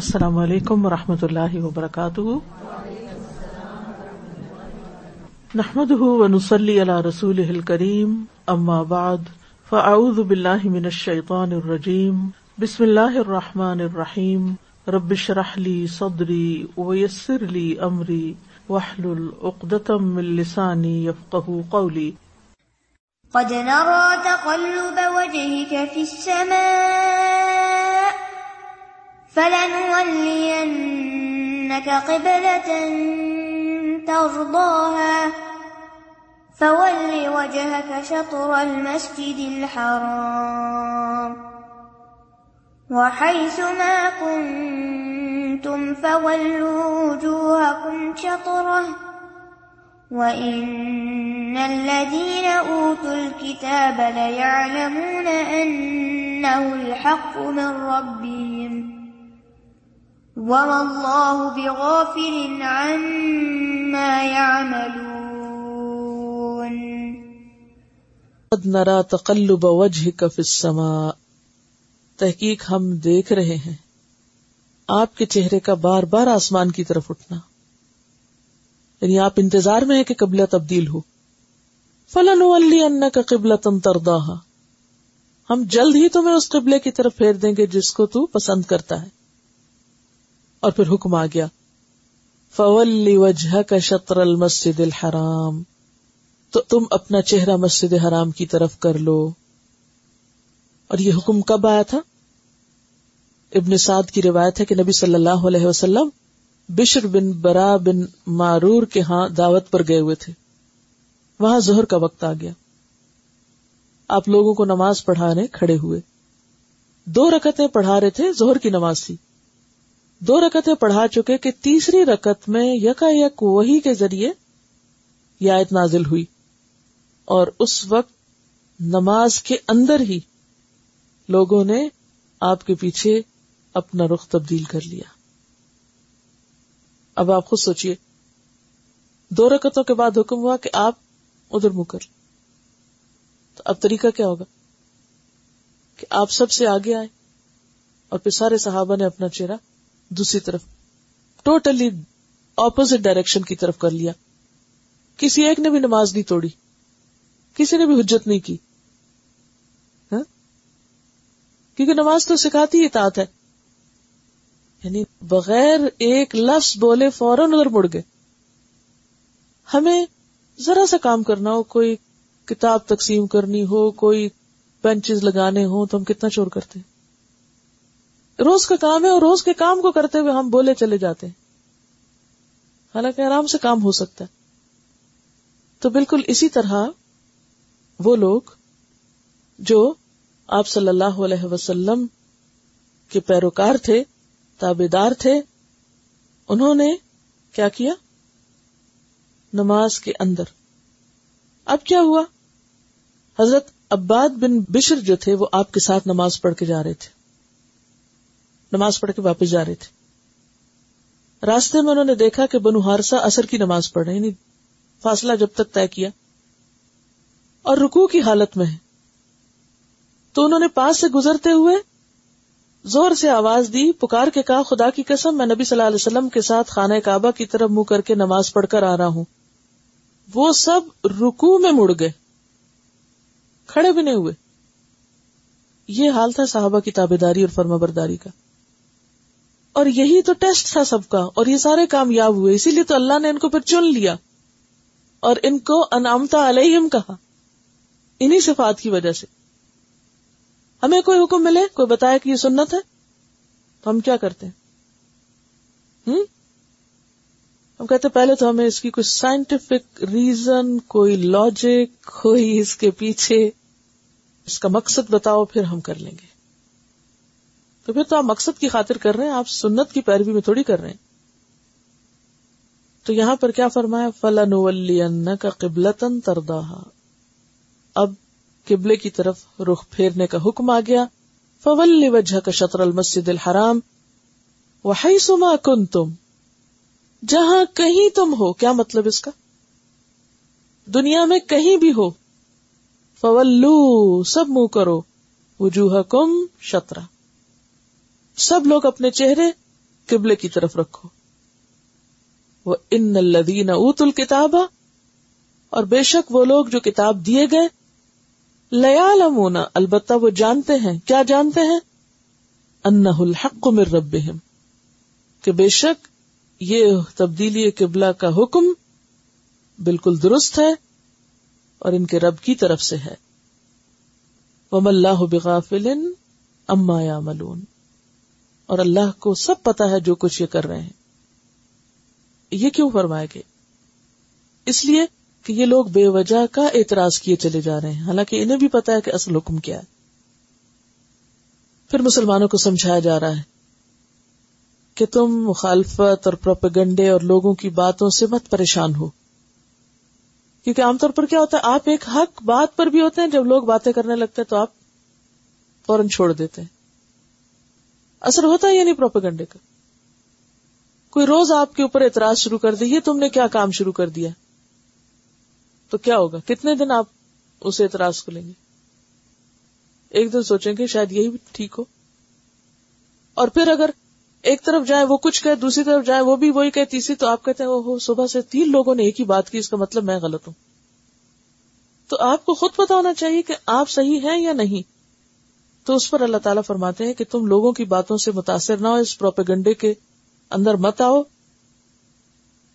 السلام علیکم و رحمۃ اللہ وبرکاتہ۔ نحمد ونسلی علی رسول کریم اما بعد، فاعوذ باللہ من الشیطان الرجیم، بسم اللہ الرحمٰن الرحیم ربش رحلی صدری ویسر لی امری وحل العقدم السانی یفقہ قولی۔ قد نرى تقلب وجهك في السماء فلنولينك قبلة ترضاها فول وجهك شطر المسجد الحرام وحيث ما كنتم فولوا وجوهكم شطره وَإِنَّ الَّذِينَ أُوتُوا الْكِتَابَ لَيَعْلَمُونَ أَنَّهُ الْحَقُّ مِنْ رَبِّهِمْ وَمَا اللَّهُ بِغَافِلٍ عَمَّا يَعْمَلُونَ. قد نرا تقلب وجهك في السماء. تحقیق ہم دیکھ رہے ہیں. آپ کے چہرے کا بار بار آسمان کی طرف اٹھنا. یعنی آپ انتظار میں ہیں کہ قبلہ تبدیل ہو. فلاں ان کا قبلہ تم تردا ہم جلد ہی تمہیں اس قبلے کی طرف پھیر دیں گے جس کو تو پسند کرتا ہے. اور پھر حکم آ گیا۔ فولی وجہ کا شطر المسد الحرام۔ تو تم اپنا چہرہ مسجد حرام کی طرف کر لو۔ اور یہ حکم کب آیا تھا؟ ابن سعد کی روایت ہے کہ نبی صلی اللہ علیہ وسلم بشر بن برا بن مارور کے ہاں دعوت پر گئے ہوئے تھے۔ وہاں زہر کا وقت آ گیا۔ آپ لوگوں کو نماز پڑھانے کھڑے ہوئے۔ دو رکتیں پڑھا رہے تھے زہر کی نماز تھی۔ دو رکتیں پڑھا چکے کہ تیسری رکت میں یکا یک وہی کے ذریعے یہ آیت نازل ہوئی اور اس وقت نماز کے اندر ہی لوگوں نے آپ کے پیچھے اپنا رخ تبدیل کر لیا۔ اب آپ خود سوچیے دو رکتوں کے بعد حکم ہوا کہ آپ ادھر منہ کر تو اب طریقہ کیا ہوگا؟ کہ آپ سب سے آگے آئے اور پھر سارے صحابہ نے اپنا چہرہ دوسری طرف۔ ٹوٹلی اپوزٹ ڈائریکشن کی طرف کر لیا۔ کسی ایک نے بھی نماز نہیں توڑی۔ کسی نے بھی حجت نہیں کی۔ ہاں؟ کیونکہ نماز تو سکھاتی اطاعت ہے۔ یعنی بغیر ایک لفظ بولے فوراً ادھر مڑ گئے۔ ہمیں ذرا سا کام کرنا ہو، کوئی کتاب تقسیم کرنی ہو، کوئی بینچز لگانے ہو تو ہم کتنا چور کرتے ہیں۔ روز کا کام ہے اور روز کے کام کو کرتے ہوئے ہم بولے چلے جاتے ہیں۔ حالانکہ آرام سے کام ہو سکتا ہے۔ تو بالکل اسی طرح وہ لوگ جو آپ صلی اللہ علیہ وسلم کے پیروکار تھے تابے دار تھے، انہوں نے کیا کیا؟ نماز کے اندر۔ اب کیا ہوا؟ حضرت عباد بن بشر جو تھے وہ آپ کے ساتھ نماز پڑھ کے جا رہے تھے۔ نماز پڑھ کے واپس جا رہے تھے۔ راستے میں انہوں نے دیکھا کہ بنو ہارسا اثر کی نماز پڑھ رہے یعنی فاصلہ جب تک طے کیا۔ اور رکو کی حالت میں ہے۔ تو انہوں نے پاس سے گزرتے ہوئے زور سے آواز دی، پکار کے کہا، خدا کی قسم، میں نبی صلی اللہ علیہ وسلم کے ساتھ خانہ کعبہ کی طرف منہ کر کے نماز پڑھ کر آ رہا ہوں۔ وہ سب رکو میں مڑ گئے۔ کھڑے بھی نہیں ہوئے۔ یہ حال تھا صحابہ کی تابے داری اور فرما برداری کا۔ اور یہی تو ٹیسٹ تھا سب کا، اور یہ سارے کامیاب ہوئے، اسی لیے تو اللہ نے ان کو پھر چن لیا۔ اور ان کو انعامتا علیہم کہا، انہی صفات کی وجہ سے۔ ہمیں کوئی حکم ملے؟ کوئی بتایا کہ یہ سنت ہے؟ تو ہم کیا کرتے ہیں؟ ہم؟ کہتے پہلے تو ہمیں اس کی کوئی سائنٹیفک ریزن کوئی لاجک کوئی اس کے پیچھے، اس کا مقصد بتاؤ، پھر ہم کر لیں گے۔ تو پھر تو آپ مقصد کی خاطر کر رہے ہیں، آپ سنت کی پیروی میں تھوڑی کر رہے ہیں۔ تو یہاں پر کیا فرمایا؟ فلن کا قبلتن تردا اب قبلے کی طرف رخ پھیرنے کا حکم آ گیا۔ فول وجہ کا شطر المسد الحرام وہی سما کن تم جہاں کہیں تم ہو، کیا مطلب اس کا؟ دنیا میں کہیں بھی ہو۔ فولو سب منہ کرو۔ وجوہ کم شطرا سب لوگ اپنے چہرے قبلے کی طرف رکھو۔ وہ ان الدین اوت الکتاب، اور بے شک وہ لوگ جو کتاب دیے گئے لیا لمونا البتہ وہ جانتے ہیں۔ کیا جانتے ہیں؟ ان الحق مر رب کہ بے شک یہ تبدیلی قبلہ کا حکم بالکل درست ہے اور ان کے رب کی طرف سے ہے۔ وم اللہ بغافل اما یا ملون اور اللہ کو سب پتا ہے جو کچھ یہ کر رہے ہیں۔ یہ کیوں فرمائے گے اس لیے کہ یہ لوگ بے وجہ کا اعتراض کیے چلے جا رہے ہیں۔ حالانکہ انہیں بھی پتا ہے کہ اصل حکم کیا ہے۔ پھر مسلمانوں کو سمجھایا جا رہا ہے کہ تم مخالفت اور پروپیگنڈے اور لوگوں کی باتوں سے مت پریشان ہو۔ کیونکہ عام طور پر کیا ہوتا ہے، آپ ایک حق بات پر بھی ہوتے ہیں، جب لوگ باتیں کرنے لگتے ہیں تو آپ فوراً چھوڑ دیتے ہیں۔ اثر ہوتا ہے یعنی پروپیگنڈے کا؟ کوئی روز آپ کے اوپر اعتراض شروع کر دی، یہ تم نے کیا کام شروع کر دیا؟ تو کیا ہوگا؟ کتنے دن آپ اس اعتراض کو لیں گے؟ ایک دن سوچیں گے شاید یہی ٹھیک ہو۔ اور پھر اگر ایک طرف جائے وہ کچھ کہ دوسری طرف جائے وہ بھی وہی کہ تیسری تو آپ کہتے ہیں وہ صبح سے تین لوگوں نے ایک ہی بات کی، اس کا مطلب میں غلط ہوں۔ تو آپ کو خود پتا ہونا چاہیے کہ آپ صحیح ہیں یا نہیں۔ تو اس پر اللہ تعالیٰ فرماتے ہیں کہ تم لوگوں کی باتوں سے متاثر نہ ہو، اس پروپیگنڈے کے اندر مت آؤ،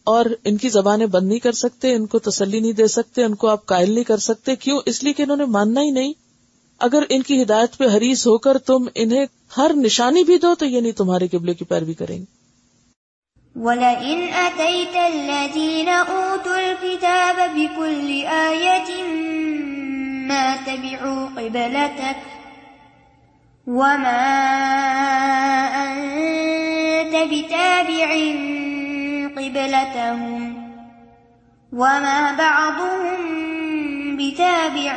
اور ان کی زبانیں بند نہیں کر سکتے، ان کو تسلی نہیں دے سکتے، ان کو آپ قائل نہیں کر سکتے، کیوں؟ اس لیے کہ انہوں نے ماننا ہی نہیں۔ اگر ان کی ہدایت پہ حریص ہو کر تم انہیں ہر نشانی بھی دو، تو یہ نہیں تمہارے قبلے کی پیروی کریں گے۔ وَلَئِنْ أَتَيْتَ الَّذِينَ أُوتُوا الْكِتَابَ بِكُلِّ آيَةٍ مَا تَبِعُوا قِبْلَتَكَ وَمَا أَنْتَ بِتَابِعٍ قبلتهم وما بعضهم بتابع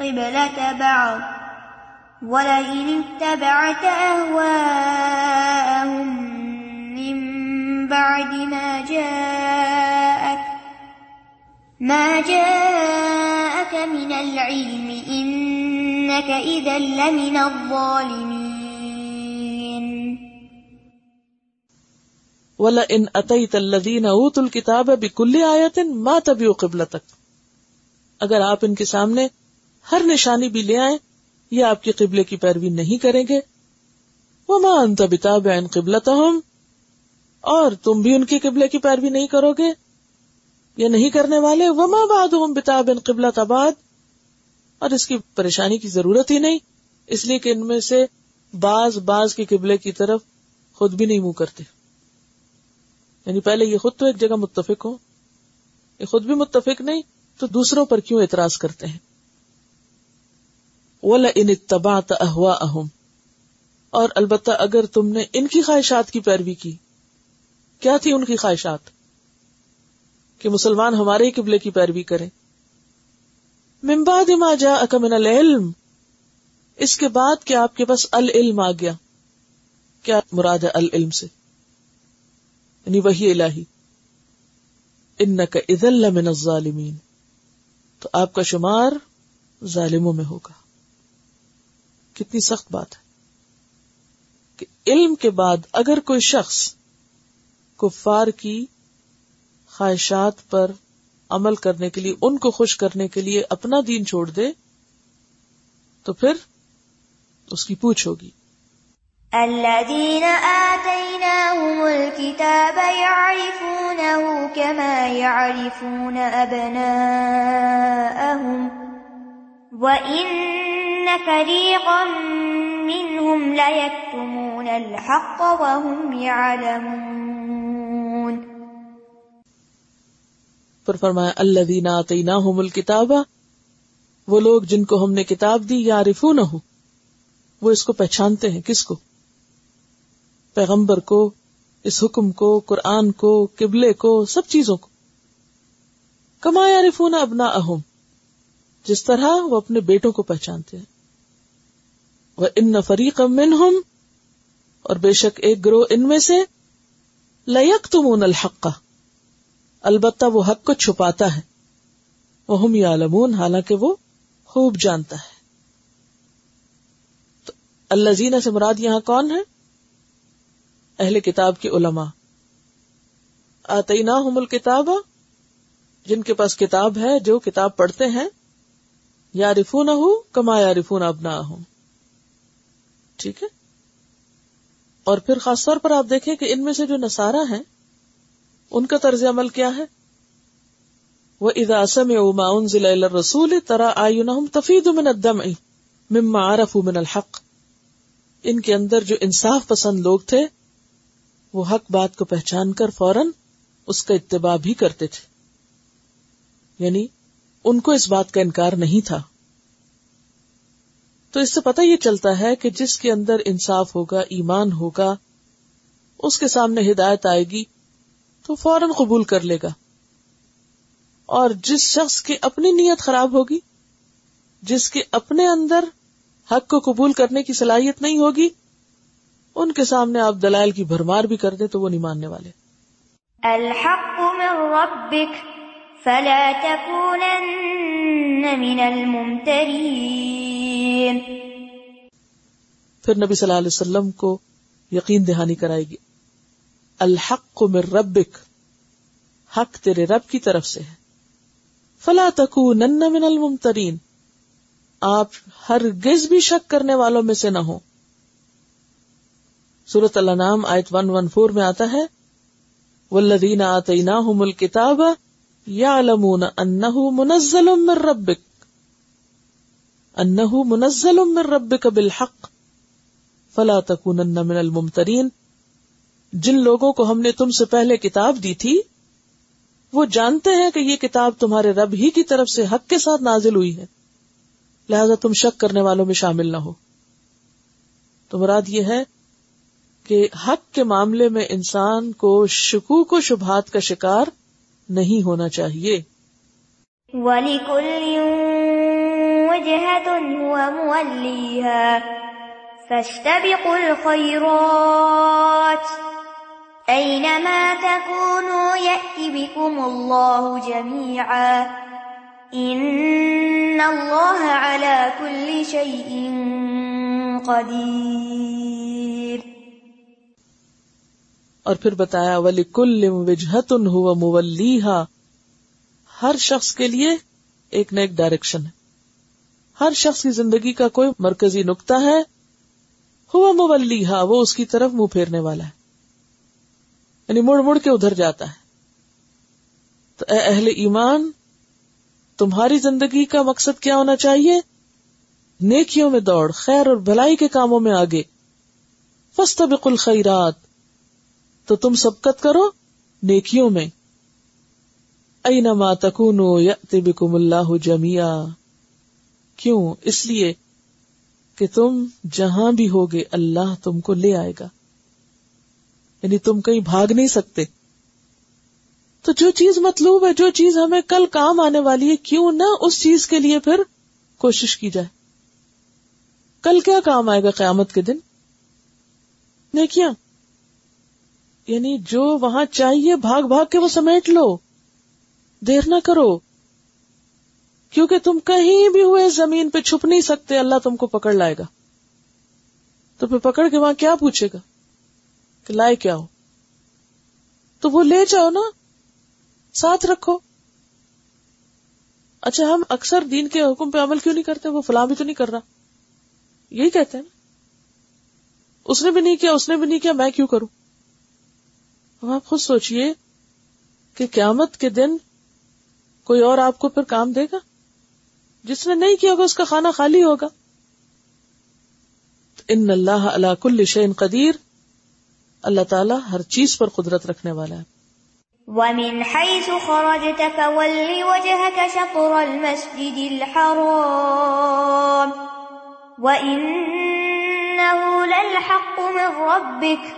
قبلة بعض ولئن اتبعت أهواءهم من بعد ما جاءك ما جاءك من العلم إن إنك إذا لمن الظالمين. ولا ان اتئی تلدین اوت الکتاب بکل آیت ماں تبھی قبل تک اگر آپ ان کے سامنے ہر نشانی بھی لے آئیں یہ آپ کی قبلے کی پیروی نہیں کریں گے وہ ماں انت بتاب ان قبلت اور تم بھی ان کی قبلے کی پیروی نہیں کرو گے یا نہیں کرنے والے وہ ماں باد ہوں بتاب قبلت آباد اور اس کی پریشانی کی ضرورت ہی نہیں۔ اس لیے کہ ان میں سے باز باز کی قبلے کی طرف خود بھی نہیں منہ کرتے۔ یعنی پہلے یہ خود تو ایک جگہ متفق ہو، یہ خود بھی متفق نہیں، تو دوسروں پر کیوں اعتراض کرتے ہیں؟ ان اہوا اہم اور البتہ اگر تم نے ان کی خواہشات کی پیروی کی، کیا تھی ان کی خواہشات؟ کہ مسلمان ہمارے ہی قبلے کی پیروی کریں۔ ممباد ما جا اکمن العلم، اس کے بعد کیا آپ کے پاس العلم آ گیا۔ کیا مراد ہے العلم سے؟ یعنی وہی الہی۔ ان کا عزل من الظالمین۔ تو آپ کا شمار ظالموں میں ہوگا۔ کتنی سخت بات ہے۔ کہ علم کے بعد اگر کوئی شخص کفار کی خواہشات پر عمل کرنے کے لیے، ان کو خوش کرنے کے لیے اپنا دین چھوڑ دے، تو پھر اس کی پوچھ ہوگی۔ الذين آتيناهم الكتاب يعرفونه كما يعرفون أبناءهم وإن فريقا منهم ليكتمون الحق وهم يعلمون۔ پر فرمایا اللہ دینا آتینا الکتاب وہ لوگ جن کو ہم نے کتاب دی یا رفو نہ ہو وہ اس کو پہچانتے ہیں، کس کو؟ پیغمبر کو، اس حکم کو، قرآن کو، قبلے کو، سب چیزوں کو۔ کما یا رفون ابنا اہم جس طرح وہ اپنے بیٹوں کو پہچانتے ہیں۔ وہ ان فریق من اور بے شک ایک گروہ ان میں سے لک تمون الحق۔ البتہ وہ حق کو چھپاتا ہے۔ وہ ہم یا حالانکہ وہ خوب جانتا ہے۔ تو اللہ زینا سے مراد یہاں کون ہے اہل کتاب کے علماء۔ آتینا ہم الکتاب جن کے پاس کتاب ہے، جو کتاب پڑھتے ہیں۔ یا رفون ہو کما یا رفون ابنا ہوں ٹھیک ہے؟ اور پھر خاص طور پر آپ دیکھیں کہ ان میں سے جو نسارا ہیں ان کا طرز عمل کیا ہے؟ وہ اداسم اما ضلع رسول ترا آئین تفید من الدم مما عرف من الحق. ان کے اندر جو انصاف پسند لوگ تھے، وہ حق بات کو پہچان کر فوراً اس کا اتباع بھی کرتے تھے۔ یعنی ان کو اس بات کا انکار نہیں تھا۔ تو اس سے پتہ یہ چلتا ہے کہ جس کے اندر انصاف ہوگا، ایمان ہوگا، اس کے سامنے ہدایت آئے گی۔ تو فوراً قبول کر لے گا۔ اور جس شخص کی اپنی نیت خراب ہوگی جس کے اپنے اندر حق کو قبول کرنے کی صلاحیت نہیں ہوگی ان کے سامنے آپ دلائل کی بھرمار بھی کر دیں تو وہ نہیں ماننے والے۔ الحق من ربك فلا تكونن من الممترين پھر نبی صلی اللہ علیہ وسلم کو یقین دہانی کرائے گی الحق من ربک، حق تیرے رب کی طرف سے ہے۔ فلا تکونن من الممترین، آپ ہر گز بھی شک کرنے والوں میں سے نہ ہوں۔ سورت اللہ نام آیت ون ون فور میں آتا ہے ولدین آتینا مل کتاب یا منزل من ربک انہ منزل من ربک بالحق۔ فلا تکونن من الممترین جن لوگوں کو ہم نے تم سے پہلے کتاب دی تھی، وہ جانتے ہیں کہ یہ کتاب تمہارے رب ہی کی طرف سے حق کے ساتھ نازل ہوئی ہے۔ لہذا تم شک کرنے والوں میں شامل نہ ہو۔ تو مراد یہ ہے کہ حق کے معاملے میں انسان کو شکوک و شبہات کا شکار نہیں ہونا چاہیے۔ وَلِكُلٍّ أَيْنَمَا تَكُونُوا يَأْتِ بِكُمُ اللَّهُ جَمِيعًا إِنَّ اللَّهَ عَلَى كُلِّ شَيْءٍ قَدِيرٌ اور پھر بتایا ولی کل وجہتن ہوا مولیحا ہر شخص کے لیے ایک نہ ایک ڈائریکشن ہے۔ ہر شخص کی زندگی کا کوئی مرکزی نقطہ ہے۔ ہوا مولیحا وہ اس کی طرف منہ پھیرنے والا ہے۔ یعنی مڑ مڑ کے ادھر جاتا ہے۔ تو اے اہل ایمان، تمہاری زندگی کا مقصد کیا ہونا چاہیے؟ نیکیوں میں دوڑ، خیر اور بھلائی کے کاموں میں آگے۔ فستبق الخیرات، تو تم سبقت کرو نیکیوں میں۔ اینما تکونو یأتی بکم اللہ جمیا کیوں؟ اس لیے کہ تم جہاں بھی ہوگے، اللہ تم کو لے آئے گا۔ یعنی تم کہیں بھاگ نہیں سکتے۔ تو جو چیز مطلوب ہے، جو چیز ہمیں کل کام آنے والی ہے، کیوں نہ اس چیز کے لیے پھر کوشش کی جائے۔ کل کیا کام آئے گا قیامت کے دن؟ نیکیاں۔ یعنی جو وہاں چاہیے، بھاگ بھاگ کے وہ سمیٹ لو۔ دیر نہ کرو۔ کیونکہ تم کہیں بھی ہوئے زمین پہ چھپ نہیں سکتے، اللہ تم کو پکڑ لائے گا۔ تو پھر پکڑ کے وہاں کیا پوچھے گا؟ کہ لائے کیا ہو؟ تو وہ لے جاؤ نا، ساتھ رکھو۔ اچھا ہم اکثر دین کے حکم پہ عمل کیوں نہیں کرتے؟ وہ فلاں بھی تو نہیں کر رہا۔ یہی کہتے ہیں نا۔ اس نے بھی نہیں کیا، اس نے بھی نہیں کیا، میں کیوں کروں؟ اب آپ خود سوچئے کہ قیامت کے دن کوئی اور آپ کو پھر کام دے گا؟ جس نے نہیں کیا ہوگا، اس کا کھانا خالی ہوگا۔ ان اللہ اللہ کل شعین قدیر۔ اللہ تعالیٰ ہر چیز پر قدرت رکھنے والا ہے۔ ومن حيث خرجت فول وجهك شطر المسجد الحرام وإنه للحق من ربك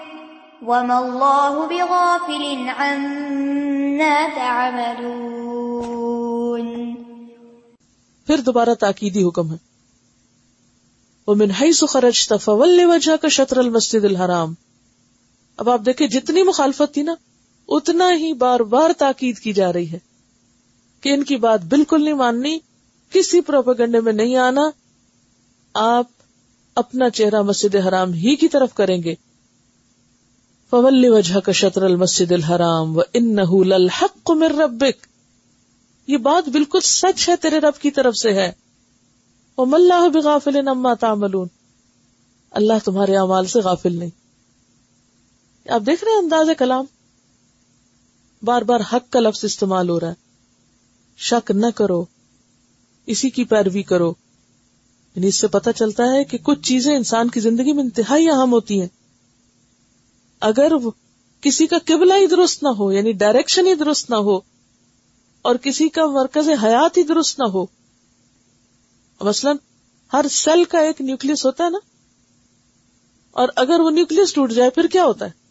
وما الله بغافل عما تعملون۔ پھر دوبارہ تاکیدی حکم ہے۔ ومن حيث خرجت فول وجهك شطر المسجد الحرام اب آپ دیکھیں جتنی مخالفت تھی نا، اتنا ہی بار بار تاکید کی جا رہی ہے کہ ان کی بات بالکل نہیں ماننی، کسی پروپیگنڈے میں نہیں آنا، آپ اپنا چہرہ مسجد حرام ہی کی طرف کریں گے۔ فول وجہ کا شطر المسجد الحرام و ان الحق من ربک۔ یہ بات بالکل سچ ہے، تیرے رب کی طرف سے ہے۔ وہ مل بغافل اما تعملون۔ اللہ تمہارے اعمال سے غافل نہیں۔ آپ دیکھ رہے ہیں انداز کلام؟ بار بار حق کا لفظ استعمال ہو رہا ہے۔ شک نہ کرو۔ اسی کی پیروی کرو۔ یعنی اس سے پتا چلتا ہے کہ کچھ چیزیں انسان کی زندگی میں انتہائی اہم ہوتی ہیں۔ اگر کسی کا قبلہ ہی درست نہ ہو یعنی ڈائریکشن ہی درست نہ ہو، اور کسی کا مرکز حیات ہی درست نہ ہو۔ مثلا ہر سیل کا ایک نیوکلس ہوتا ہے نا؟ اور اگر وہ نیوکلس ٹوٹ جائے، پھر کیا ہوتا ہے؟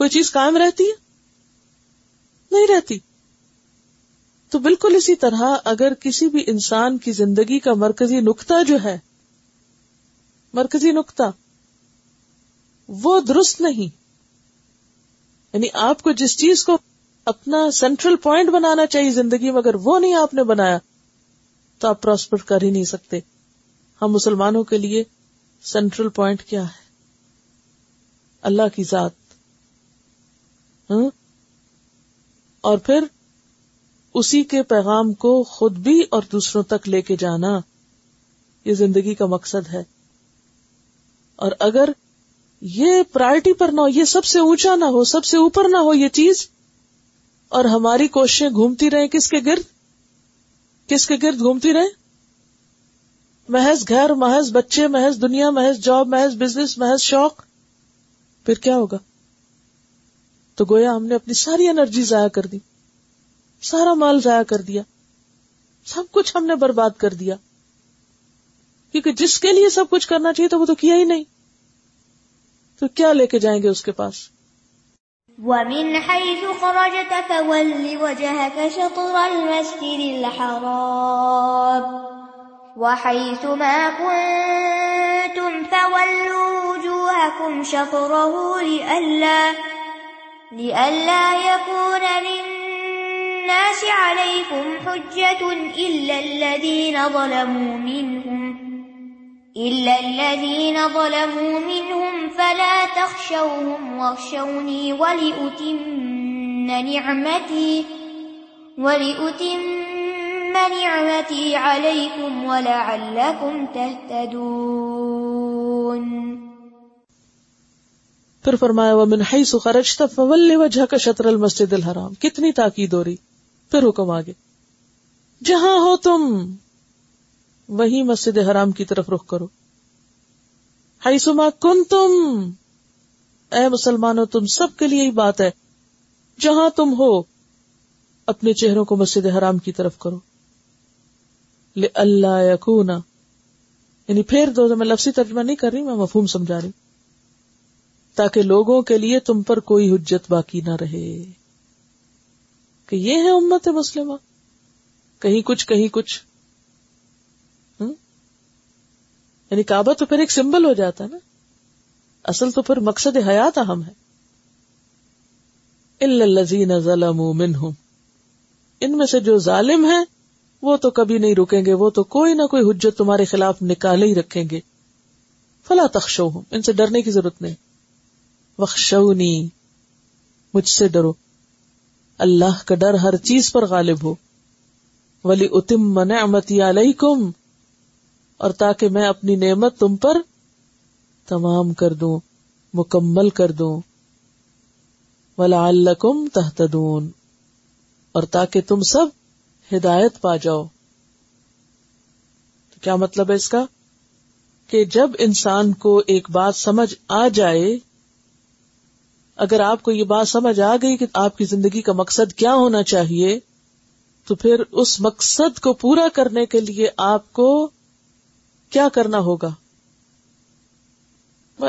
کوئی چیز قائم رہتی ہے؟ نہیں رہتی۔ تو بالکل اسی طرح اگر کسی بھی انسان کی زندگی کا مرکزی نقطہ جو ہے، مرکزی نقطہ، وہ درست نہیں۔ یعنی آپ کو جس چیز کو اپنا سینٹرل پوائنٹ بنانا چاہیے زندگی میں، اگر وہ نہیں آپ نے بنایا، تو آپ پراسپر کر ہی نہیں سکتے۔ ہم مسلمانوں کے لیے سینٹرل پوائنٹ کیا ہے؟ اللہ کی ذات۔ ہاں؟ اور پھر اسی کے پیغام کو خود بھی اور دوسروں تک لے کے جانا یہ زندگی کا مقصد ہے۔ اور اگر یہ پرائرٹی پر نہ ہو، یہ سب سے اونچا نہ ہو، سب سے اوپر نہ ہو یہ چیز، اور ہماری کوششیں گھومتی رہے کس کے گرد؟ کس کے گرد گھومتی رہے محض گھر، محض بچے، محض دنیا، محض جاب محض بزنس محض شوق، پھر کیا ہوگا؟ تو گویا ہم نے اپنی ساری انرجی ضائع کر دی۔ سارا مال ضائع کر دیا۔ سب کچھ ہم نے برباد کر دیا۔ کیونکہ جس کے لیے سب کچھ کرنا چاہیے تو وہ تو کیا ہی نہیں۔ تو کیا لے کے جائیں گے اس کے پاس؟ ومن حيث خرجت فول وجهك شطر المسجد الحرام وحيث ما كنتم فولوا وجوهكم شطره لئلا لئلا يكون للناس عليكم حجة إلا الذين ظلموا منهم، إلا الذين ظلموا منهم فلا تخشوهم واخشوني ولأتم نعمتي ولأتم نعمتي عليكم ولعلكم تهتدون. پھر فرمایا وہ من حیث خرجت فول وجہ کا شطر المسجد الحرام۔ کتنی تاکید ہو رہی؟ پھر حکم آگے۔ جہاں ہو تم، وہی مسجد حرام کی طرف رخ کرو۔ حیثما کن تم اے مسلمانوں، تم سب کے لیے ہی بات ہے۔ جہاں تم ہو، اپنے چہروں کو مسجد حرام کی طرف کرو۔ لے اللہ یقونا یعنی پھر دو میں لفظی ترجمہ نہیں کر رہی، میں مفہوم سمجھا رہی۔ تاکہ لوگوں کے لیے تم پر کوئی حجت باقی نہ رہے۔ کہ یہ ہے امت مسلمہ۔ کہیں کچھ کہیں کچھ۔ یعنی کعبہ تو پھر ایک سمبل ہو جاتا ہے نا۔ اصل تو پھر مقصد حیات اہم ہے۔ الزین ظلم ان میں سے جو ظالم ہیں، وہ تو کبھی نہیں رکیں گے، وہ تو کوئی نہ کوئی حجت تمہارے خلاف نکالے ہی رکھیں گے۔ فلا تخشو ہوں ان سے ڈرنے کی ضرورت نہیں۔ وخشونی، مجھ سے ڈرو۔ اللہ کا ڈر ہر چیز پر غالب ہو۔ ولی اتم نعمتی علیکم، اور تاکہ میں اپنی نعمت تم پر تمام کر دوں، مکمل کر دوں۔ وَلَعَلَّكُمْ تَحْتَدُونَ اور تاکہ تم سب ہدایت پا جاؤ۔ تو کیا مطلب ہے اس کا؟ کہ جب انسان کو ایک بات سمجھ آ جائے اگر آپ کو یہ بات سمجھ آ گئی کہ آپ کی زندگی کا مقصد کیا ہونا چاہیے، تو پھر اس مقصد کو پورا کرنے کے لیے آپ کو کیا کرنا ہوگا؟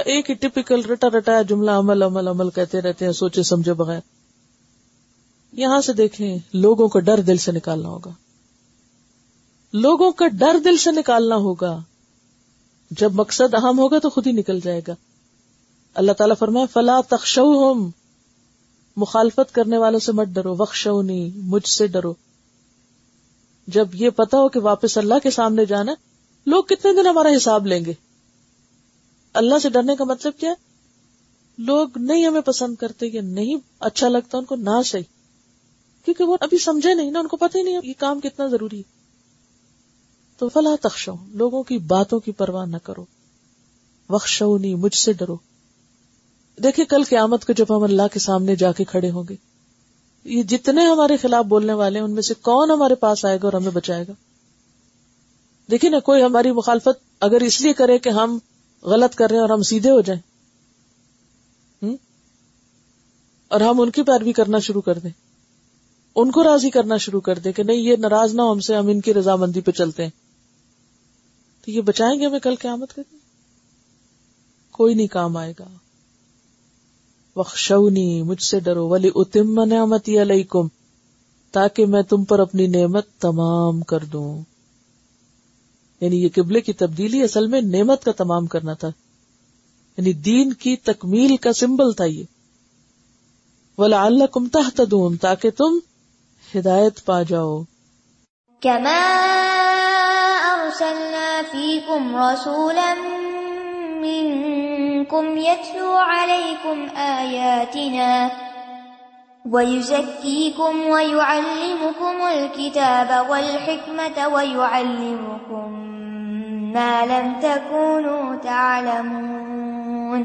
ایک ہی ٹپکل رٹا رٹایا جملہ عمل عمل عمل کہتے رہتے ہیں، سوچے سمجھے بغیر۔ یہاں سے دیکھیں، لوگوں کو ڈر دل سے نکالنا ہوگا۔ لوگوں کا ڈر دل سے نکالنا ہوگا۔ جب مقصد اہم ہوگا تو خود ہی نکل جائے گا۔ اللہ تعالیٰ فرمائے، فلا تخشو ہم مخالفت کرنے والوں سے مت ڈرو بخشو مجھ سے ڈرو۔ جب یہ پتا ہو کہ واپس اللہ کے سامنے جانا لوگ کتنے دن ہمارا حساب لیں گے؟ اللہ سے ڈرنے کا مطلب کیا لوگ نہیں ہمیں پسند کرتے یا نہیں اچھا لگتا، ان کو نہ صحیح۔ کیونکہ وہ ابھی سمجھے نہیں نا، ان کو پتہ ہی نہیں یہ کام کتنا ضروری ہے۔ تو فلاں تخشو لوگوں کی باتوں کی پرواہ نہ کرو۔ بخشو نہیں مجھ سے ڈرو۔ دیکھیں کل قیامت کو جب ہم اللہ کے سامنے جا کے کھڑے ہوں گے، یہ جتنے ہمارے خلاف بولنے والے ہیں، ان میں سے کون ہمارے پاس آئے گا اور ہمیں بچائے گا؟ دیکھیے نا، کوئی ہماری مخالفت اگر اس لیے کرے کہ ہم غلط کر رہے ہیں اور ہم سیدھے ہو جائیں۔ اور ہم ان کی پیروی کرنا شروع کر دیں۔ ان کو راضی کرنا شروع کر دیں کہ نہیں، یہ ناراض نہ ہو، ہم سے ہم ان کی رضامندی پہ چلتے ہیں۔ تو یہ بچائیں گے ہمیں کل قیامت کرنے کوئی نہیں کام آئے گا۔ وخشونی مجھ سے ڈرو، ولی اتم نعمتی علیکم، تاکہ میں تم پر اپنی نعمت تمام کر دوں۔ یعنی یہ قبلے کی تبدیلی اصل میں نعمت کا تمام کرنا تھا۔ یعنی دین کی تکمیل کا سمبل تھا یہ۔ ولا اللہ کم تحتدون، تاکہ تم ہدایت پا جاؤ۔ كما أرسلنا فيكم رسولا منكم يتلو عليكم آياتنا ويزكيكم ويعلمكم الكتاب والحكمة ويعلمكم ما لم تكونوا تعلمون.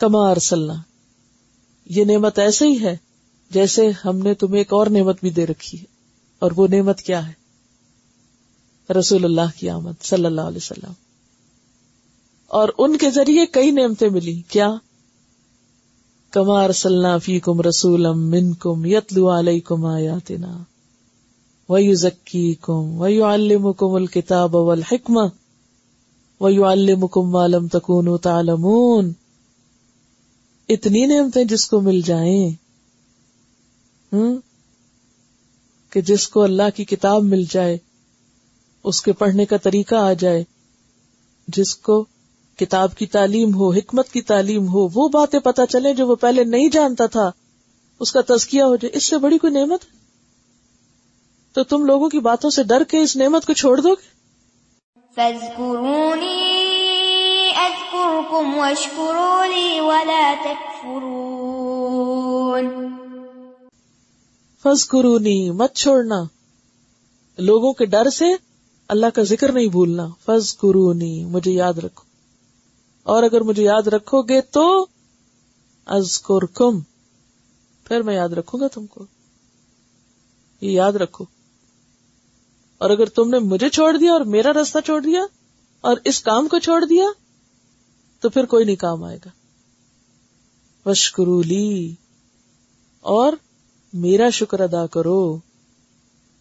کما ارسلنا یہ نعمت ایسے ہی ہے جیسے ہم نے تمہیں ایک اور نعمت بھی دے رکھی ہے، اور وہ نعمت کیا ہے؟ رسول اللہ کی آمد، صلی اللہ علیہ وسلم۔ اور ان کے ذریعے کئی نعمتیں ملی۔ کیا؟ کمار صلی فی کم رسول من کم یتلو علیہ کم آیاتنا ویو ذکی کم ویو علم کم الکتاب والحکم ویو علم کم والم تکون تعلمون۔ اتنی نعمتیں جس کو مل جائیں کہ جس کو اللہ کی کتاب مل جائے، اس کے پڑھنے کا طریقہ آ جائے، جس کو کتاب کی تعلیم ہو حکمت کی تعلیم ہو وہ باتیں پتہ چلے جو وہ پہلے نہیں جانتا تھا۔ اس کا تزکیہ ہو جائے اس سے بڑی کوئی نعمت؟ تو تم لوگوں کی باتوں سے ڈر کے اس نعمت کو چھوڑ دو گے؟ فض قرونی مت چھوڑنا۔ لوگوں کے ڈر سے اللہ کا ذکر نہیں بھولنا۔ فض قرونی مجھے یاد رکھو۔ اور اگر مجھے یاد رکھو گے تو از کم پھر میں یاد رکھوں گا تم کو۔ یہ یاد رکھو۔ اور اگر تم نے مجھے چھوڑ دیا اور میرا راستہ چھوڑ دیا اور اس کام کو چھوڑ دیا، تو پھر کوئی نہیں کام آئے گا۔ وشکرولی اور میرا شکر ادا کرو۔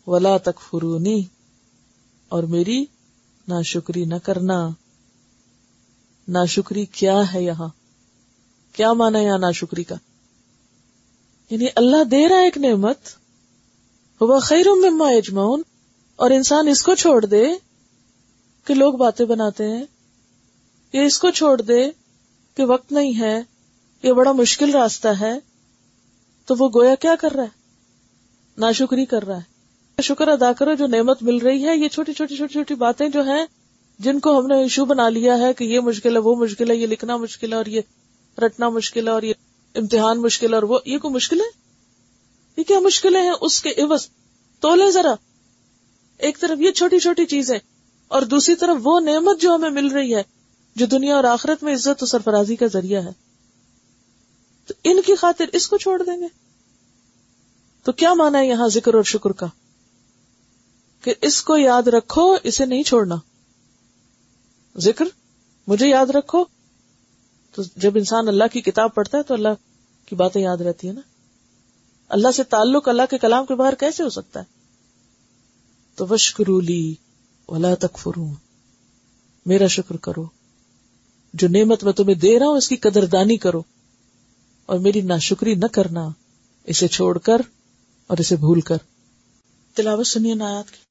ولا تک فرونی اور میری نا شکری نہ کرنا۔ نا شکری کیا ہے یہاں؟ کیا مانا یہاں نا شکری کا؟ یعنی اللہ دے رہا ایک نعمت وہ خیر مما اجماؤن اور انسان اس کو چھوڑ دے کہ لوگ باتیں بناتے ہیں یہ اس کو چھوڑ دے کہ وقت نہیں ہے یہ بڑا مشکل راستہ ہے، تو وہ گویا کیا کر رہا ہے؟ ناشکری کر رہا ہے۔ شکر ادا کرو جو نعمت مل رہی ہے، یہ چھوٹی چھوٹی چھوٹی چھوٹی باتیں جو ہیں جن کو ہم نے ایشو بنا لیا ہے کہ یہ مشکل ہے، وہ مشکل ہے، یہ لکھنا مشکل ہے اور یہ رٹنا مشکل ہے اور یہ امتحان مشکل ہے اور وہ، یہ کوئی مشکل ہے؟ یہ کیا مشکلیں ہیں اس کے عوض؟ تولے ذرا۔ ایک طرف یہ چھوٹی چھوٹی چیزیں اور دوسری طرف وہ نعمت جو ہمیں مل رہی ہے، جو دنیا اور آخرت میں عزت و سرفرازی کا ذریعہ ہے۔ تو ان کی خاطر اس کو چھوڑ دیں گے؟ تو کیا مانا ہے یہاں ذکر اور شکر کا؟ کہ اس کو یاد رکھو، اسے نہیں چھوڑنا۔ ذکر، مجھے یاد رکھو۔ تو جب انسان اللہ کی کتاب پڑھتا ہے تو اللہ کی باتیں یاد رہتی ہے نا۔ اللہ سے تعلق اللہ کے کلام کے باہر کیسے ہو سکتا ہے؟ تو وشکرولی ولا تکفرون میرا شکر کرو۔ جو نعمت میں تمہیں دے رہا ہوں، اس کی قدردانی کرو۔ اور میری ناشکری نہ کرنا، اسے چھوڑ کر اور اسے بھول کر۔ تلاوت سنیے نایات کی۔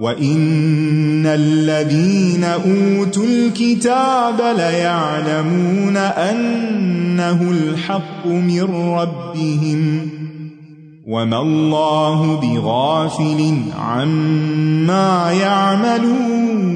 وَإِنَّ الَّذِينَ أُوتُوا الْكِتَابَ لَيَعْلَمُونَ أَنَّهُ الْحَقُّ مِنْ رَبِّهِمْ وَمَا اللَّهُ بِغَافِلٍ عَمَّا يَعْمَلُونَ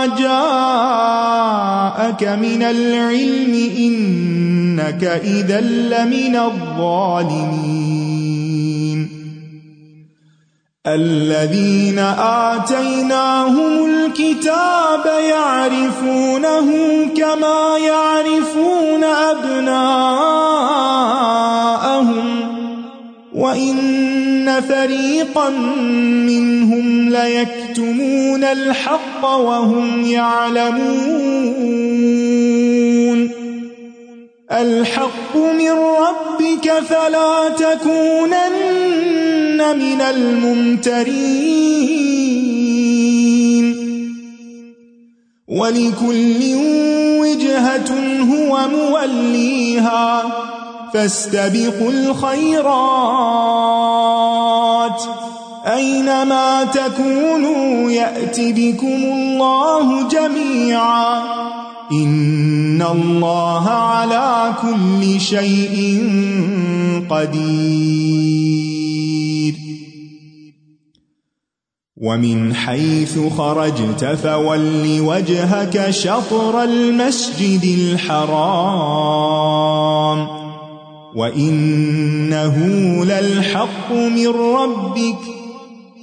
ما جاءك من العلم إنك إذا لمن الظالمين. الذين آتيناهم الكتاب يعرفونه كما يعرفون أبناءهم، وَإِنَّ فَرِيقًا مِّنْهُمْ لَيَكْتُمُونَ الْحَقَّ وَهُمْ يَعْلَمُونَ الْحَقُّ مِنْ رَبِّكَ فَلَا تَكُونَنَّ مِنَ الْمُمْتَرِينَ وَلِكُلٍّ وِجْهَةٌ هُوَ مُوَلِّيهَا فاستبقوا الخيرات أينما تكونوا يأتي بكم الله جميعا إن الله على كل شيء قدير ومن حيث خرجت فول وجهك شطر المسجد الحرام وَإِنَّهُ لَلْحَقُّ مِنْ رَبِّكَ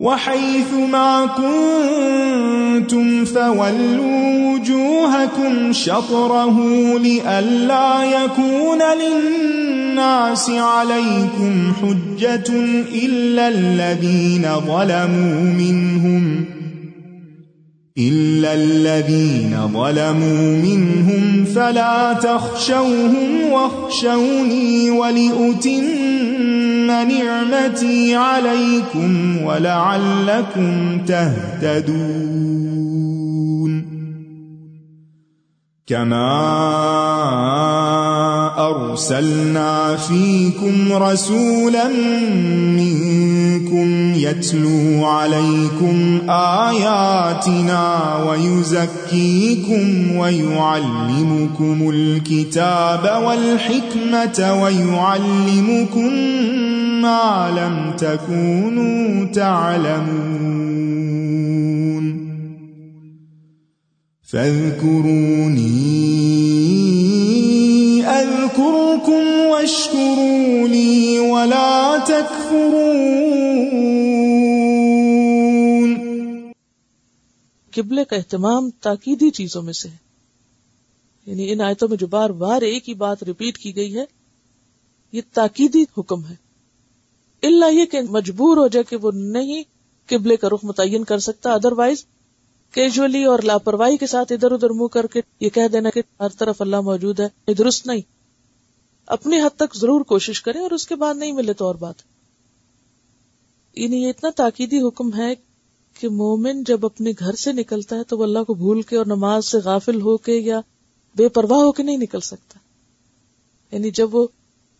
وحيث ما كنتم فولوا وجوهكم شطره لئلا يكون للناس عليكم حجة إلا الذين ظلموا منهم إلا الذين ظلموا منهم فلا تخشوهم واخشوني ولأتم نعمتي عليكم ولعلكم تهتدون كما أرسلنا فيكم رسولا منكم يتلو عليكم آياتنا ويزكيكم ويعلمكم الكتاب والحكمة ويعلمكم ما لم تكونوا تعلمون. فاذكروني أذكركم واشكروا لي ولا تكفرون. قبلے کا اہتمام تاکیدی چیزوں میں سے ہے. یعنی ان آیتوں میں جو بار بار ایک ہی بات ریپیٹ کی گئی ہے، یہ تاکیدی حکم ہے۔ اللہ یہ کہ مجبور ہو جائے کہ وہ نہیں قبلے کا رخ متعین کر سکتا ادر وائز کیجولی اور لاپرواہی کے ساتھ ادھر ادھر منہ کر کے یہ کہہ دینا کہ ہر طرف اللہ موجود ہے، یہ درست نہیں۔ اپنی حد تک ضرور کوشش کرے اور اس کے بعد نہیں ملے تو اور بات۔ یعنی یہ اتنا تاکیدی حکم ہے کہ مومن جب اپنے گھر سے نکلتا ہے تو وہ اللہ کو بھول کے اور نماز سے غافل ہو کے یا بے پرواہ ہو کے نہیں نکل سکتا۔ یعنی جب وہ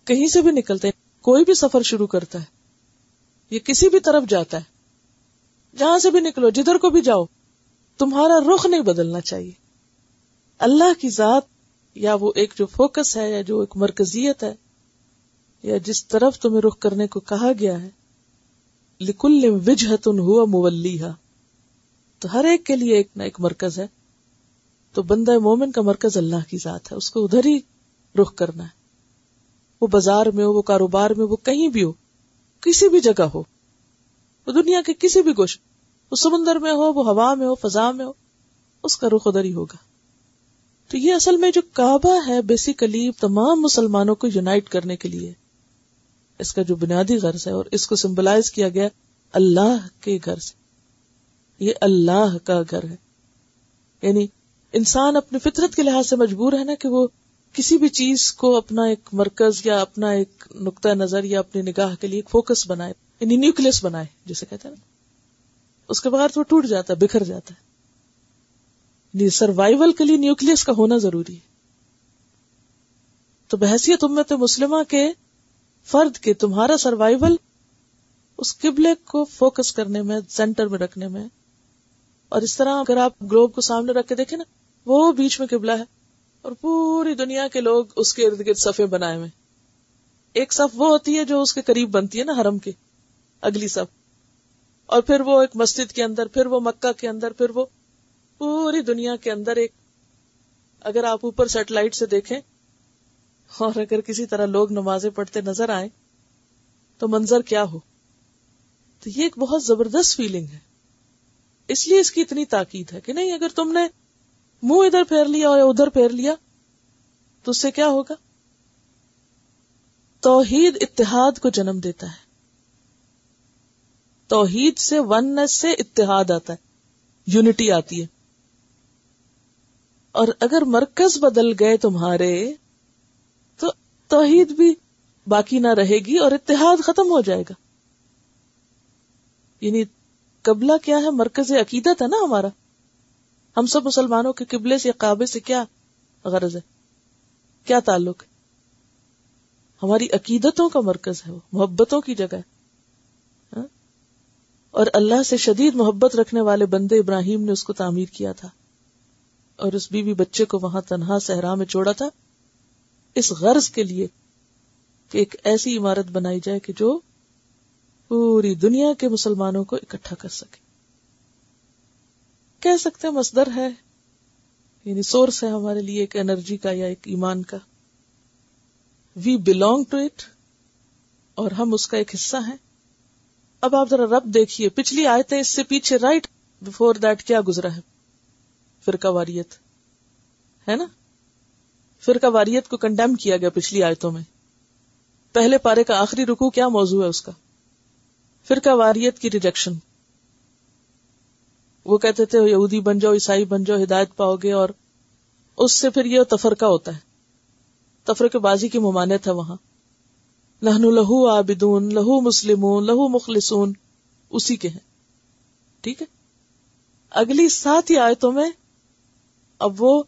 کہیں سے بھی نکلتا ہے کوئی بھی سفر شروع کرتا ہے، یہ کسی بھی طرف جاتا ہے، جہاں سے بھی نکلو، جدھر کو بھی جاؤ، تمہارا رخ نہیں بدلنا چاہیے۔ اللہ کی ذات یا وہ ایک جو فوکس ہے، یا جو ایک مرکزیت ہے، یا جس طرف تمہیں رخ کرنے کو کہا گیا ہے، لکل وجہتن ہوا مولیہ تو ہر ایک کے لیے ایک نہ ایک مرکز ہے۔ تو بندہ مومن کا مرکز اللہ کی ذات ہے، اس کو ادھر ہی رخ کرنا ہے۔ وہ بازار میں ہو، وہ کاروبار میں وہ کہیں بھی ہو، کسی بھی جگہ ہو، وہ دنیا کے کسی بھی گوشت وہ سمندر میں ہو، وہ ہوا میں ہو، فضا میں ہو، اس کا رخ ادھر ہی ہوگا۔ تو یہ اصل میں جو کعبہ ہے بیسیکلی تمام مسلمانوں کو یونائٹ کرنے کے لیے۔ اس کا جو بنیادی غرض ہے اور اس کو سمبلائز کیا گیا اللہ کے گھر سے۔ یہ اللہ کا گھر ہے۔ یعنی انسان اپنی فطرت کے لحاظ سے مجبور ہے نا کہ وہ کسی بھی چیز کو اپنا ایک مرکز یا اپنا ایک نقطۂ نظر یا اپنی نگاہ کے لیے ایک فوکس بنائے یعنی نیوکلس بنائے، جسے کہتے ہیں نا۔ اس کے بغیر تو ٹوٹ جاتا ہے، بکھر جاتا ہے۔ یعنی سروائول کے لیے نیوکلس کا ہونا ضروری ہے۔ تو بحثیت امت مسلمہ کے فرد کے تمہارا سروائول اس قبلے کو فوکس کرنے میں، سینٹر میں رکھنے میں۔ اور اس طرح اگر آپ گلوب کو سامنے رکھ کے دیکھیں نا، وہ بیچ میں قبلہ ہے۔ اور پوری دنیا کے لوگ اس کے ارد گرد صفے بنائے ہوئے ایک صف وہ ہوتی ہے جو اس کے قریب بنتی ہے نا حرم کے، اگلی صف۔ اور پھر وہ ایک مسجد کے اندر، پھر وہ مکہ کے اندر، پھر وہ پوری دنیا کے اندر ایک۔ اگر آپ اوپر سیٹلائٹ سے دیکھیں، اور اگر کسی طرح لوگ نمازیں پڑھتے نظر آئے تو منظر کیا ہو؟ تو یہ ایک بہت زبردست فیلنگ ہے۔ اس لیے اس کی اتنی تاکید ہے کہ نہیں، اگر تم نے منہ ادھر پھیر لیا اور ادھر پھیر لیا، تو اس سے کیا ہوگا؟ توحید اتحاد کو جنم دیتا ہے۔ توحید سے ون سے اتحاد آتا ہے یونٹی آتی ہے۔ اور اگر مرکز بدل گئے تمہارے، تو توحید بھی باقی نہ رہے گی اور اتحاد ختم ہو جائے گا۔ یعنی قبلہ کیا ہے؟ مرکز عقیدت ہے نا ہمارا۔ ہم سب مسلمانوں کے قبلے سے کعبے سے کیا غرض ہے؟ کیا تعلق ہے؟ ہماری عقیدتوں کا مرکز ہے وہ، محبتوں کی جگہ ہے۔ ہاں؟ اور اللہ سے شدید محبت رکھنے والے بندے ابراہیم نے اس کو تعمیر کیا تھا۔ اور اس بیوی بچے کو وہاں تنہا صحرا میں چھوڑا تھا۔ اس غرض کے لیے کہ ایک ایسی عمارت بنائی جائے کہ جو پوری دنیا کے مسلمانوں کو اکٹھا کر سکے۔ کہہ سکتے ہیں مصدر ہے یعنی سورس ہے ہمارے لیے ایک انرجی کا یا ایک ایمان کا۔ وی بلونگ ٹو اٹ اور ہم اس کا ایک حصہ ہیں۔ اب آپ ذرا رب دیکھیے، پچھلی آئے تھے اس سے پیچھے رائٹ بفور دیٹ کیا گزرا ہے؟ فرقہ واریت، ہے نا؟ فرقہ واریت کو کنڈیم کیا گیا پچھلی آیتوں میں۔ پہلے پارے کا آخری رکو کیا موضوع ہے اس کا؟ فرقہ واریت کی ریجیکشن وہ کہتے تھے، یہودی بن جاؤ، عیسائی بن جاؤ، ہدایت پاؤ گے، اور اس سے پھر یہ تفرقہ ہوتا ہے۔ تفرق بازی کی ممانعت ہے وہاں۔ لہن لہو آبدون لہو مسلم لہو مخلصون، اسی کے ہیں۔ ٹھیک ہے؟ اگلی سات ہی آیتوں میں اب وہ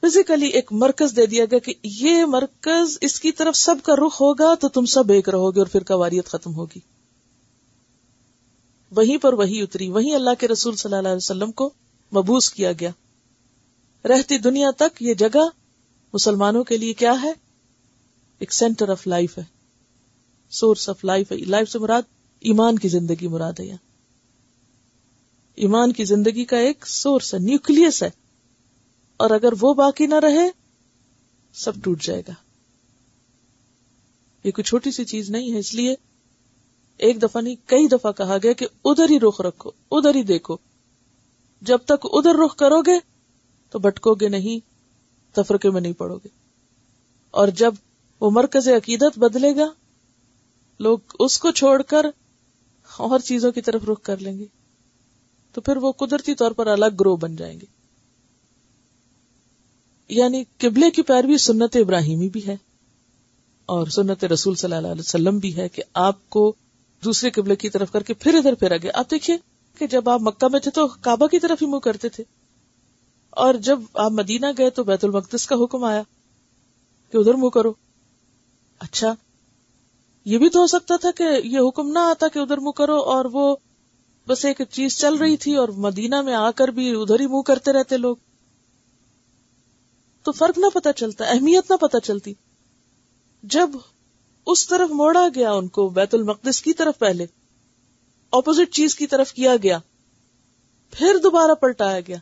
فزیکلی ایک مرکز دے دیا گیا کہ یہ مرکز اس کی طرف سب کا رخ ہوگا تو تم سب ایک رہو گے اور پھر کواریت ختم ہوگی۔ وہیں پر وہی اتری، وہیں اللہ کے رسول صلی اللہ علیہ وسلم کو مبوس کیا گیا۔ رہتی دنیا تک یہ جگہ مسلمانوں کے لیے کیا ہے؟ ایک سینٹر آف لائف ہے۔ سورس آف لائف ہے۔ لائف سے مراد ایمان کی زندگی مراد ہے۔ ایمان کی زندگی کا ایک سورس ہے نیوکلس ہے۔ اور اگر وہ باقی نہ رہے، سب ٹوٹ جائے گا۔ یہ کوئی چھوٹی سی چیز نہیں ہے، اس لیے ایک دفعہ نہیں، کئی دفعہ کہا گیا کہ ادھر ہی رخ رکھو، ادھر ہی دیکھو۔ جب تک ادھر رخ کرو گے تو بٹکو گے نہیں، تفرقے میں نہیں پڑو گے۔ اور جب وہ مرکز عقیدت بدلے گا، لوگ اس کو چھوڑ کر اور چیزوں کی طرف رخ کر لیں گے۔ تو پھر وہ قدرتی طور پر الگ گروہ بن جائیں گے۔ یعنی قبلے کی پیروی سنت ابراہیمی بھی ہے اور سنت رسول صلی اللہ علیہ وسلم بھی ہے کہ آپ کو دوسرے قبلے کی طرف کر کے پھر ادھر پھر آگے۔ آپ دیکھیے کہ جب آپ مکہ میں تھے تو کعبہ کی طرف ہی منہ کرتے تھے۔ اور جب آپ مدینہ گئے تو بیت المقدس کا حکم آیا کہ ادھر منہ کرو۔ اچھا یہ بھی تو ہو سکتا تھا کہ یہ حکم نہ آتا کہ ادھر منہ کرو اور وہ بس ایک چیز چل رہی تھی اور مدینہ میں آ کر بھی ادھر ہی منہ کرتے رہتے لوگ۔ تو فرق نہ پتا چلتا، اہمیت نہ پتا چلتی۔ جب اس طرف موڑا گیا ان کو، بیت المقدس کی طرف پہلے اپوزٹ چیز کی طرف کیا گیا، پھر دوبارہ پلٹایا گیا۔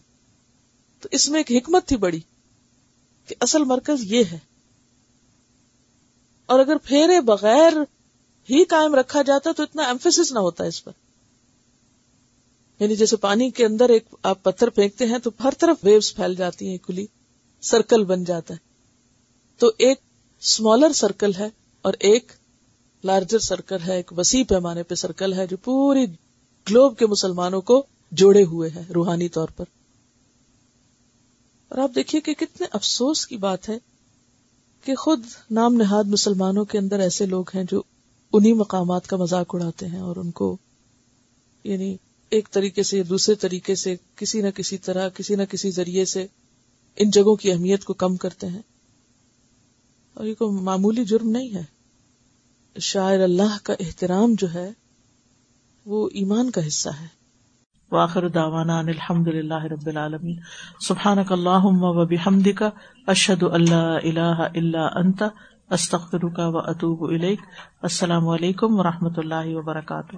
تو اس میں ایک حکمت تھی بڑی کہ اصل مرکز یہ ہے۔ اور اگر پھیرے بغیر ہی قائم رکھا جاتا تو اتنا ایمفیس نہ ہوتا اس پر۔ یعنی جیسے پانی کے اندر ایک آپ پتھر پھینکتے ہیں تو ہر طرف ویوز پھیل جاتی ہیں کھلی سرکل بن جاتا ہے۔ تو ایک اسمالر سرکل ہے۔ اور ایک لارجر سرکل ہے، ایک وسیع پیمانے پہ سرکل ہے جو پوری گلوب کے مسلمانوں کو جوڑے ہوئے ہے روحانی طور پر۔ اور آپ دیکھیے کہ کتنے افسوس کی بات ہے کہ خود نام نہاد مسلمانوں کے اندر ایسے لوگ ہیں جو انہی مقامات کا مذاق اڑاتے ہیں اور ان کو یعنی ایک طریقے سے دوسرے طریقے سے کسی نہ کسی طرح، کسی نہ کسی ذریعے سے ان جگہوں کی اہمیت کو کم کرتے ہیں۔ اور یہ کوئی معمولی جرم نہیں ہے۔ شاعر اللہ کا احترام جو ہے، وہ ایمان کا حصہ ہے۔ واخر داوانا الحمد للہ رب العالمین۔ سبحان کا اللہ و بحمد کا اشد اللہ اللہ اللہ انت استخر کا و اطوب السلام علیکم و رحمۃ اللہ وبرکاتہ۔